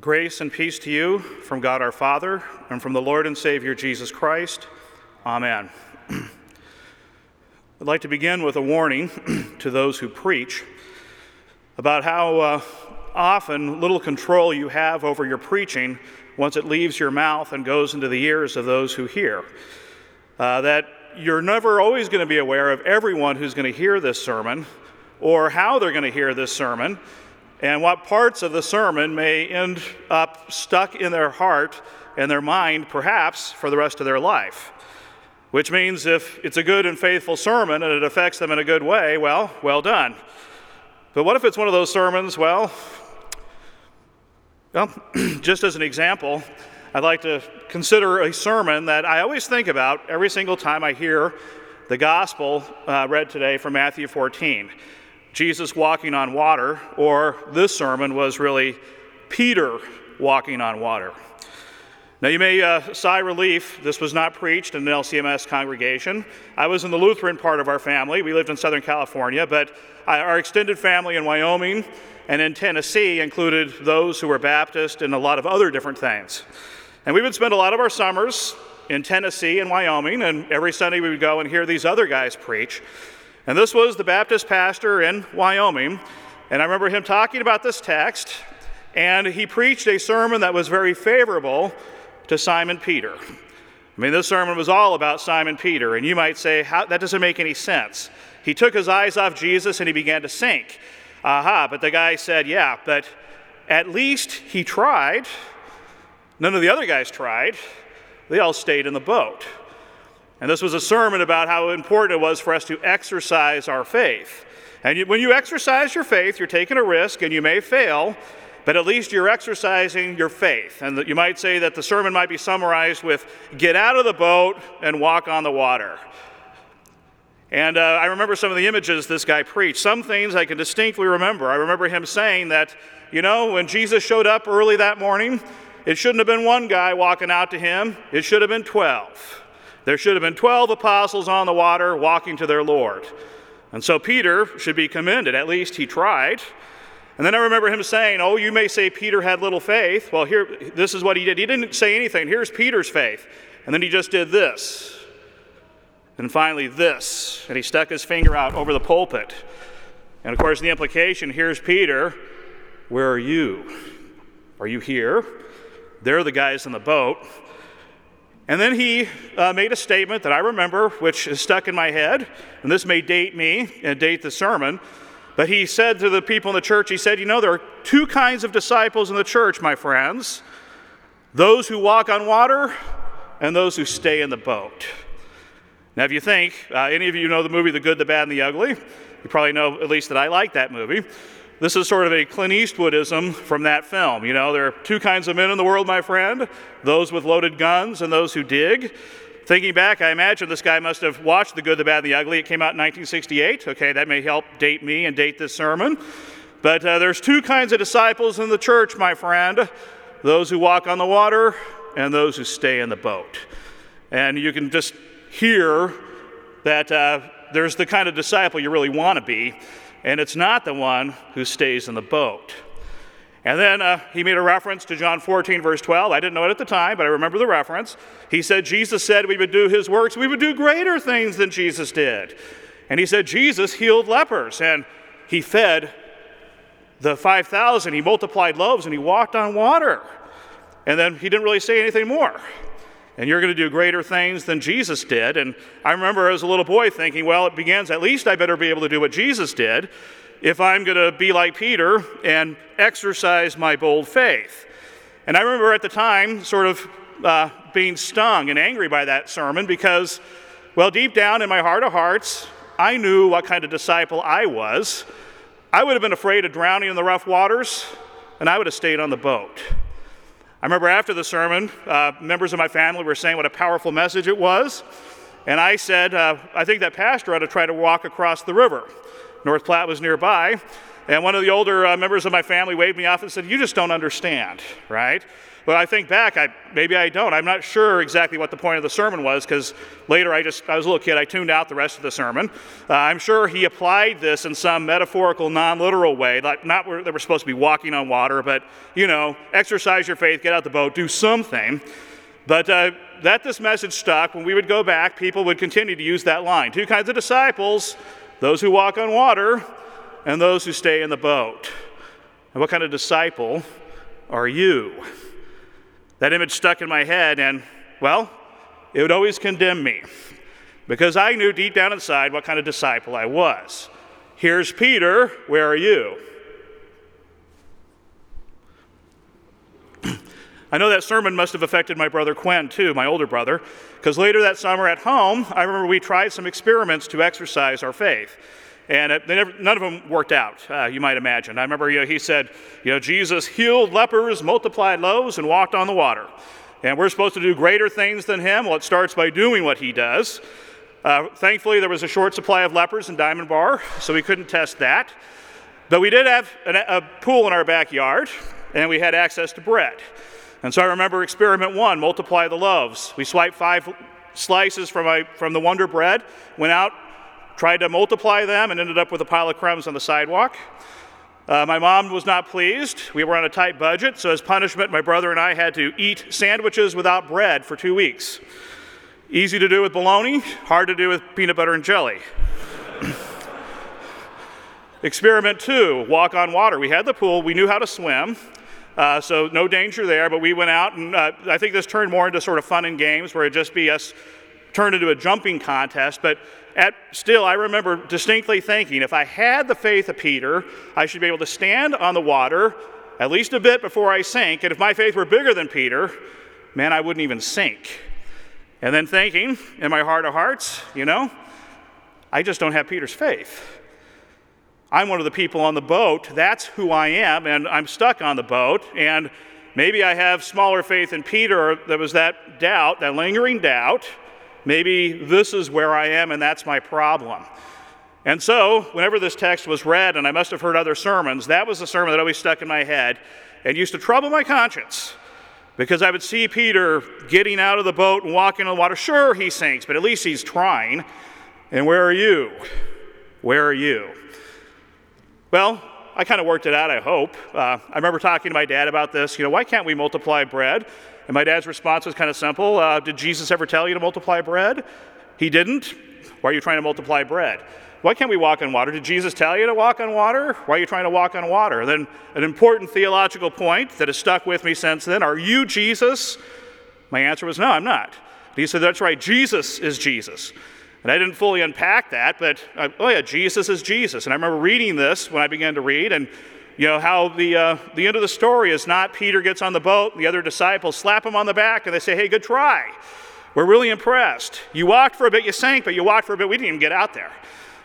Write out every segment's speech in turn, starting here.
Grace and peace to you from God our Father and from the Lord and Savior Jesus Christ. Amen. I'd like to begin with a warning to those who preach about how uh, often little control you have over your preaching once it leaves your mouth and goes into the ears of those who hear. Uh, that you're never always going to be aware of everyone who's going to hear this sermon or how they're going to hear this sermon and what parts of the sermon may end up stuck in their heart and their mind, perhaps, for the rest of their life. Which means if it's a good and faithful sermon and it affects them in a good way, well, well done. But what if it's one of those sermons, well, well, just as an example, I'd like to consider a sermon that I always think about every single time I hear the gospel uh, read today from Matthew 14. Jesus walking on water, or this sermon was really Peter walking on water. Now, you may uh, sigh relief. This was not preached in an LCMS congregation. I was in the Lutheran part of our family. We lived in Southern California, but our extended family in Wyoming and in Tennessee included those who were Baptist and a lot of other different things. And we would spend a lot of our summers in Tennessee and Wyoming, and every Sunday we would go and hear these other guys preach. And this was the Baptist pastor in Wyoming. And I remember him talking about this text, and he preached a sermon that was very favorable to Simon Peter. I mean, this sermon was all about Simon Peter, and you might say, that doesn't make any sense. He took his eyes off Jesus and he began to sink. Aha, but the guy said, yeah, but at least he tried. None of the other guys tried. They all stayed in the boat. And this was a sermon about how important it was for us to exercise our faith. And you, when you exercise your faith, you're taking a risk and you may fail, but at least you're exercising your faith. And you might say that the sermon might be summarized with get out of the boat and walk on the water. And uh, I remember some of the images this guy preached. Some things I can distinctly remember. I remember him saying that, you know, when Jesus showed up early that morning, it shouldn't have been one guy walking out to him, it should have been 12. There should have been 12 apostles on the water walking to their Lord. And so Peter should be commended. At least he tried. And then I remember him saying, Oh, you may say Peter had little faith. Well, here, this is what he did. He didn't say anything. Here's Peter's faith. And then he just did this. And finally, this. And he stuck his finger out over the pulpit. And of course, the implication here's Peter. Where are you? Are you here? They're the guys in the boat. And then he uh, made a statement that I remember, which is stuck in my head, and this may date me and date the sermon. But he said to the people in the church, he said, You know, there are two kinds of disciples in the church, my friends those who walk on water and those who stay in the boat. Now, if you think, uh, any of you know the movie The Good, the Bad, and the Ugly, you probably know at least that I like that movie. This is sort of a Clint Eastwoodism from that film. You know, there are two kinds of men in the world, my friend those with loaded guns and those who dig. Thinking back, I imagine this guy must have watched The Good, the Bad, and the Ugly. It came out in 1968. Okay, that may help date me and date this sermon. But uh, there's two kinds of disciples in the church, my friend those who walk on the water and those who stay in the boat. And you can just hear that uh, there's the kind of disciple you really want to be and it's not the one who stays in the boat. And then uh, he made a reference to John 14, verse 12. I didn't know it at the time, but I remember the reference. He said, Jesus said we would do his works, we would do greater things than Jesus did. And he said, Jesus healed lepers, and he fed the 5,000. He multiplied loaves, and he walked on water. And then he didn't really say anything more and you're going to do greater things than Jesus did. And I remember as a little boy thinking, well, it begins, at least I better be able to do what Jesus did if I'm going to be like Peter and exercise my bold faith. And I remember at the time sort of uh, being stung and angry by that sermon because, well, deep down in my heart of hearts, I knew what kind of disciple I was. I would have been afraid of drowning in the rough waters, and I would have stayed on the boat. I remember after the sermon, uh, members of my family were saying what a powerful message it was. And I said, uh, I think that pastor ought to try to walk across the river. North Platte was nearby. And one of the older uh, members of my family waved me off and said, You just don't understand, right? But I think back, I, maybe I don't. I'm not sure exactly what the point of the sermon was because later I just, I was a little kid, I tuned out the rest of the sermon. Uh, I'm sure he applied this in some metaphorical, non literal way, like not where they were supposed to be walking on water, but, you know, exercise your faith, get out the boat, do something. But uh, that this message stuck, when we would go back, people would continue to use that line. Two kinds of disciples those who walk on water and those who stay in the boat. And what kind of disciple are you? That image stuck in my head, and well, it would always condemn me because I knew deep down inside what kind of disciple I was. Here's Peter, where are you? I know that sermon must have affected my brother Quinn too, my older brother, because later that summer at home, I remember we tried some experiments to exercise our faith. And it, never, none of them worked out, uh, you might imagine. I remember you know, he said, you know, Jesus healed lepers, multiplied loaves, and walked on the water. And we're supposed to do greater things than him. Well, it starts by doing what he does. Uh, thankfully, there was a short supply of lepers in Diamond Bar, so we couldn't test that. But we did have an, a pool in our backyard, and we had access to bread. And so I remember experiment one multiply the loaves. We swiped five slices from, my, from the Wonder Bread, went out, tried to multiply them, and ended up with a pile of crumbs on the sidewalk. Uh, my mom was not pleased. We were on a tight budget, so as punishment, my brother and I had to eat sandwiches without bread for two weeks. Easy to do with bologna, hard to do with peanut butter and jelly. Experiment two walk on water. We had the pool, we knew how to swim. Uh, so no danger there, but we went out and uh, I think this turned more into sort of fun and games where it'd just be us turned into a jumping contest. But at, still, I remember distinctly thinking if I had the faith of Peter, I should be able to stand on the water at least a bit before I sink. And if my faith were bigger than Peter, man, I wouldn't even sink. And then thinking in my heart of hearts, you know, I just don't have Peter's faith. I'm one of the people on the boat. That's who I am, and I'm stuck on the boat. And maybe I have smaller faith in Peter. There was that doubt, that lingering doubt. Maybe this is where I am, and that's my problem. And so, whenever this text was read, and I must have heard other sermons, that was the sermon that always stuck in my head and used to trouble my conscience because I would see Peter getting out of the boat and walking on the water. Sure, he sinks, but at least he's trying. And where are you? Where are you? Well, I kind of worked it out, I hope. Uh, I remember talking to my dad about this. You know, why can't we multiply bread? And my dad's response was kind of simple uh, Did Jesus ever tell you to multiply bread? He didn't. Why are you trying to multiply bread? Why can't we walk on water? Did Jesus tell you to walk on water? Why are you trying to walk on water? Then, an important theological point that has stuck with me since then Are you Jesus? My answer was no, I'm not. And He said, That's right, Jesus is Jesus. And I didn't fully unpack that, but uh, oh yeah, Jesus is Jesus. And I remember reading this when I began to read, and you know how the uh, the end of the story is not Peter gets on the boat, the other disciples slap him on the back, and they say, "Hey, good try. We're really impressed. You walked for a bit, you sank, but you walked for a bit. We didn't even get out there.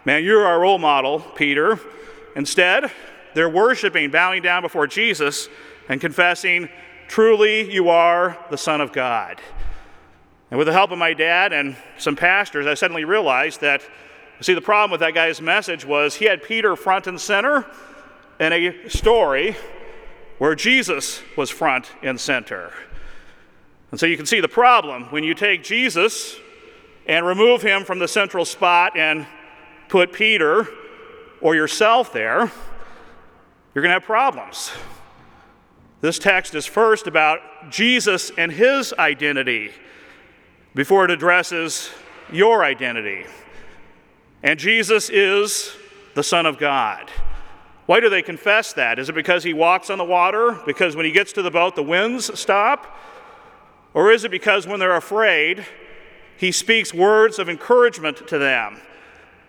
Man, you're our role model, Peter." Instead, they're worshiping, bowing down before Jesus, and confessing, "Truly, you are the Son of God." And with the help of my dad and some pastors, I suddenly realized that, see, the problem with that guy's message was he had Peter front and center in a story where Jesus was front and center. And so you can see the problem when you take Jesus and remove him from the central spot and put Peter or yourself there, you're going to have problems. This text is first about Jesus and his identity before it addresses your identity. And Jesus is the Son of God. Why do they confess that? Is it because he walks on the water? Because when he gets to the boat, the winds stop? Or is it because when they're afraid, he speaks words of encouragement to them?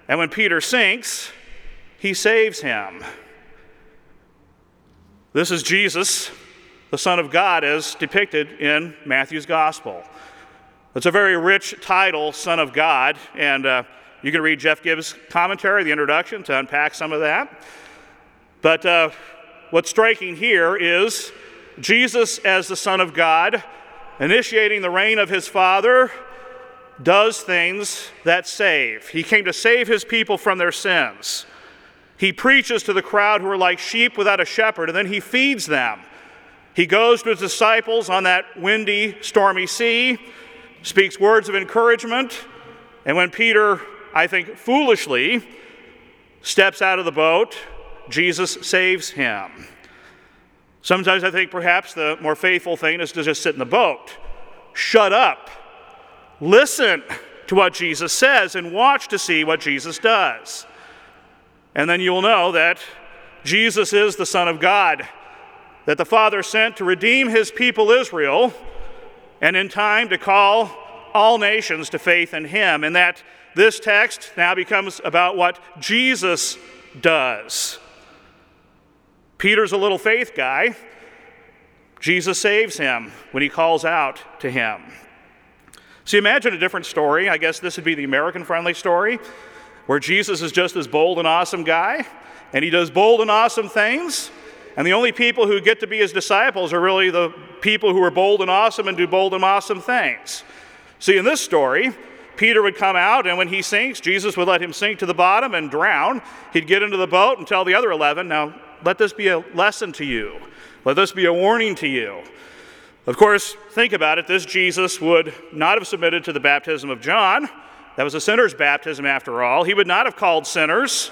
And when Peter sinks, he saves him. This is Jesus, the Son of God, as depicted in Matthew's Gospel. It's a very rich title, Son of God, and uh, you can read Jeff Gibbs' commentary, the introduction, to unpack some of that. But uh, what's striking here is Jesus, as the Son of God, initiating the reign of his Father, does things that save. He came to save his people from their sins. He preaches to the crowd who are like sheep without a shepherd, and then he feeds them. He goes to his disciples on that windy, stormy sea, speaks words of encouragement, and when Peter, I think foolishly, steps out of the boat, Jesus saves him. Sometimes I think perhaps the more faithful thing is to just sit in the boat, shut up, listen to what Jesus says, and watch to see what Jesus does. And then you'll know that Jesus is the Son of God, that the Father sent to redeem his people Israel, and in time to call all nations to faith in him. And that this text now becomes about what Jesus does. Peter's a little faith guy. Jesus saves him when he calls out to him. So imagine a different story. I guess this would be the American friendly story where Jesus is just this bold and awesome guy, and he does bold and awesome things. And the only people who get to be his disciples are really the people who are bold and awesome and do bold and awesome things. See, in this story, Peter would come out, and when he sinks, Jesus would let him sink to the bottom and drown. He'd get into the boat and tell the other 11, Now, let this be a lesson to you. Let this be a warning to you. Of course, think about it. This Jesus would not have submitted to the baptism of John. That was a sinner's baptism, after all. He would not have called sinners.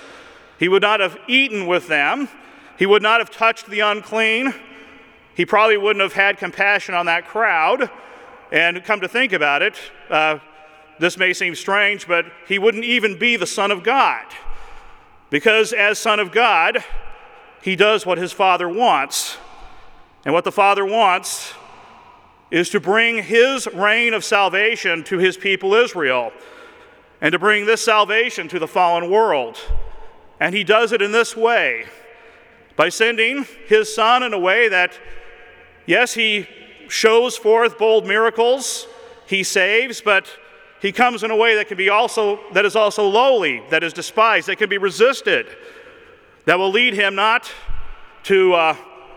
He would not have eaten with them. He would not have touched the unclean. He probably wouldn't have had compassion on that crowd. And come to think about it, uh, this may seem strange, but he wouldn't even be the Son of God. Because as Son of God, he does what his Father wants. And what the Father wants is to bring his reign of salvation to his people Israel and to bring this salvation to the fallen world. And he does it in this way by sending his Son in a way that, yes, he shows forth bold miracles, he saves, but he comes in a way that can be also that is also lowly, that is despised, that can be resisted, that will lead him not to uh,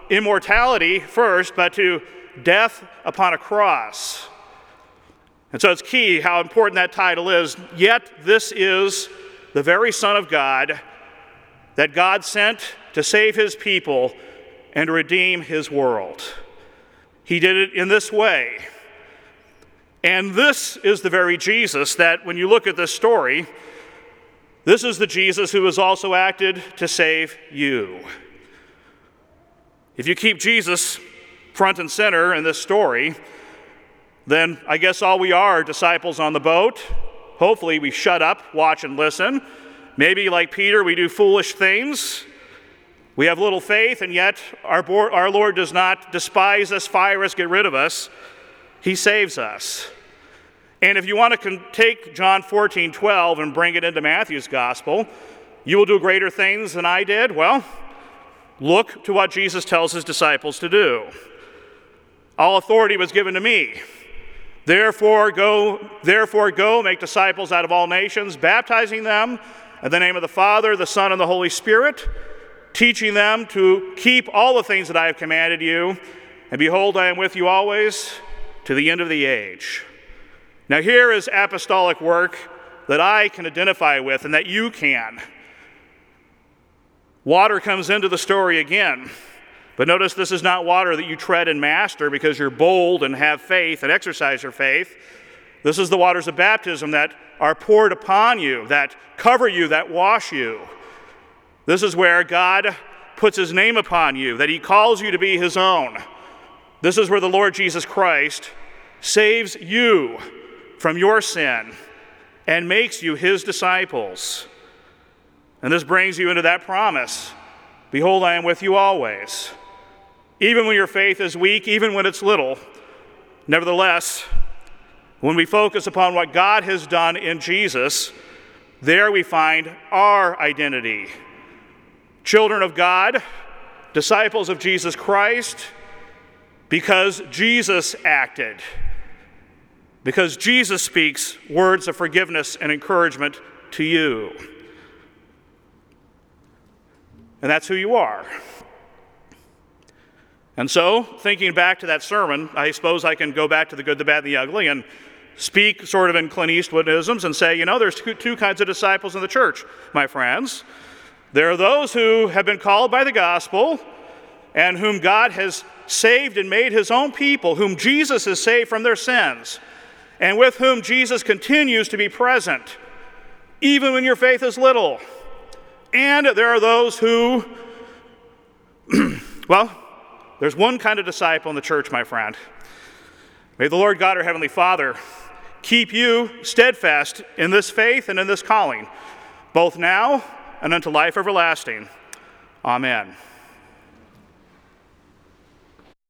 immortality first, but to death upon a cross. And so it's key how important that title is. Yet, this is the very Son of God that God sent to save his people and redeem his world. He did it in this way. And this is the very Jesus that, when you look at this story, this is the Jesus who has also acted to save you. If you keep Jesus front and center in this story, then I guess all we are disciples on the boat. Hopefully, we shut up, watch, and listen. Maybe, like Peter, we do foolish things. We have little faith, and yet our, our Lord does not despise us, fire us, get rid of us. He saves us. And if you want to take John 14, 12 and bring it into Matthew's gospel, you will do greater things than I did. Well, look to what Jesus tells his disciples to do. All authority was given to me. Therefore go, therefore go, make disciples out of all nations, baptizing them in the name of the Father, the Son, and the Holy Spirit, teaching them to keep all the things that I have commanded you. And behold, I am with you always to the end of the age. Now, here is apostolic work that I can identify with and that you can. Water comes into the story again. But notice this is not water that you tread and master because you're bold and have faith and exercise your faith. This is the waters of baptism that are poured upon you, that cover you, that wash you. This is where God puts his name upon you, that he calls you to be his own. This is where the Lord Jesus Christ saves you from your sin and makes you his disciples. And this brings you into that promise Behold, I am with you always even when your faith is weak, even when it's little. Nevertheless, when we focus upon what God has done in Jesus, there we find our identity. Children of God, disciples of Jesus Christ, because Jesus acted. Because Jesus speaks words of forgiveness and encouragement to you. And that's who you are. And so, thinking back to that sermon, I suppose I can go back to the good, the bad, and the ugly and speak sort of in Clint Eastwoodisms and say, you know, there's two, two kinds of disciples in the church, my friends. There are those who have been called by the gospel and whom God has saved and made his own people, whom Jesus has saved from their sins, and with whom Jesus continues to be present, even when your faith is little. And there are those who, well, there's one kind of disciple in the church, my friend. May the Lord God, our Heavenly Father, keep you steadfast in this faith and in this calling, both now and unto life everlasting. Amen.